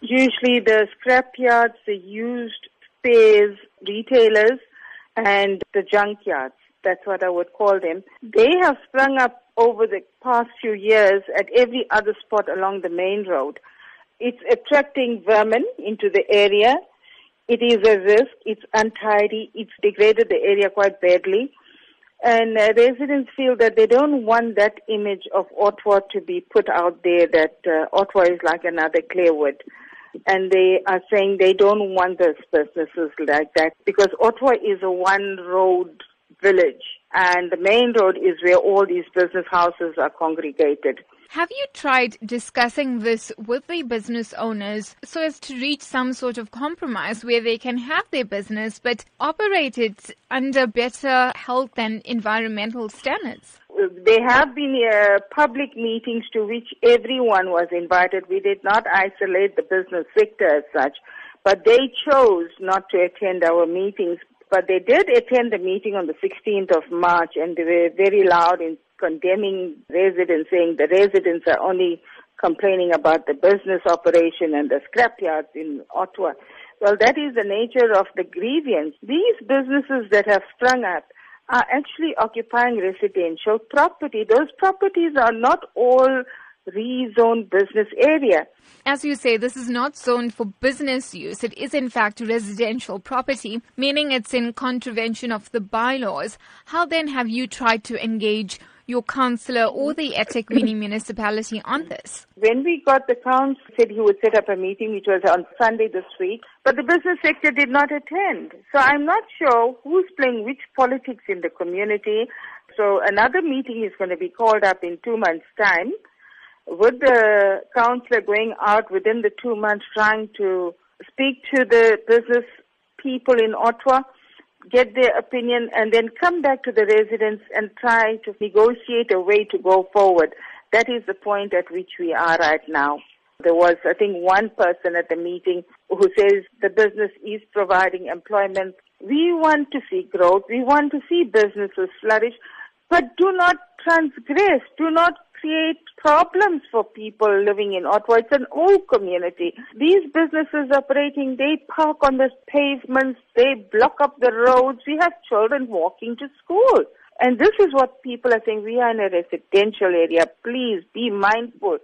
Usually the scrapyards, the used spares retailers, and the junkyards. That's what I would call them. They have sprung up over the past few years at every other spot along the main road. It's attracting vermin into the area. It is a risk. It's untidy. It's degraded the area quite badly. And uh, residents feel that they don't want that image of Ottawa to be put out there that uh, Ottawa is like another Clairwood. And they are saying they don't want those businesses like that because Ottawa is a one road village and the main road is where all these business houses are congregated. Have you tried discussing this with the business owners so as to reach some sort of compromise where they can have their business but operate it under better health and environmental standards? There have been uh, public meetings to which everyone was invited. We did not isolate the business sector as such, but they chose not to attend our meetings. But they did attend the meeting on the 16th of March and they were very loud in condemning residents, saying the residents are only complaining about the business operation and the scrapyards in Ottawa. Well, that is the nature of the grievance. These businesses that have sprung up are actually occupying residential property. Those properties are not all rezoned business area. As you say, this is not zoned for business use. It is in fact residential property, meaning it's in contravention of the bylaws. How then have you tried to engage your councillor or the eThekwini municipality on this? When we got the council said he would set up a meeting, which was on Sunday this week, but the business sector did not attend. So I'm not sure who's playing which politics in the community. So another meeting is going to be called up in two months' time with the councillor going out within the two months trying to speak to the business people in Ottawa get their opinion, and then come back to the residents and try to negotiate a way to go forward. That is the point at which we are right now. There was, I think, one person at the meeting who says the business is providing employment. We want to see growth. We want to see businesses flourish, but do not transgress. Do not create problems for people living in Ottawa. It's an old community. These businesses operating, they park on the pavements, they block up the roads. We have children walking to school. And this is what people are saying. We are in a residential area. Please be mindful.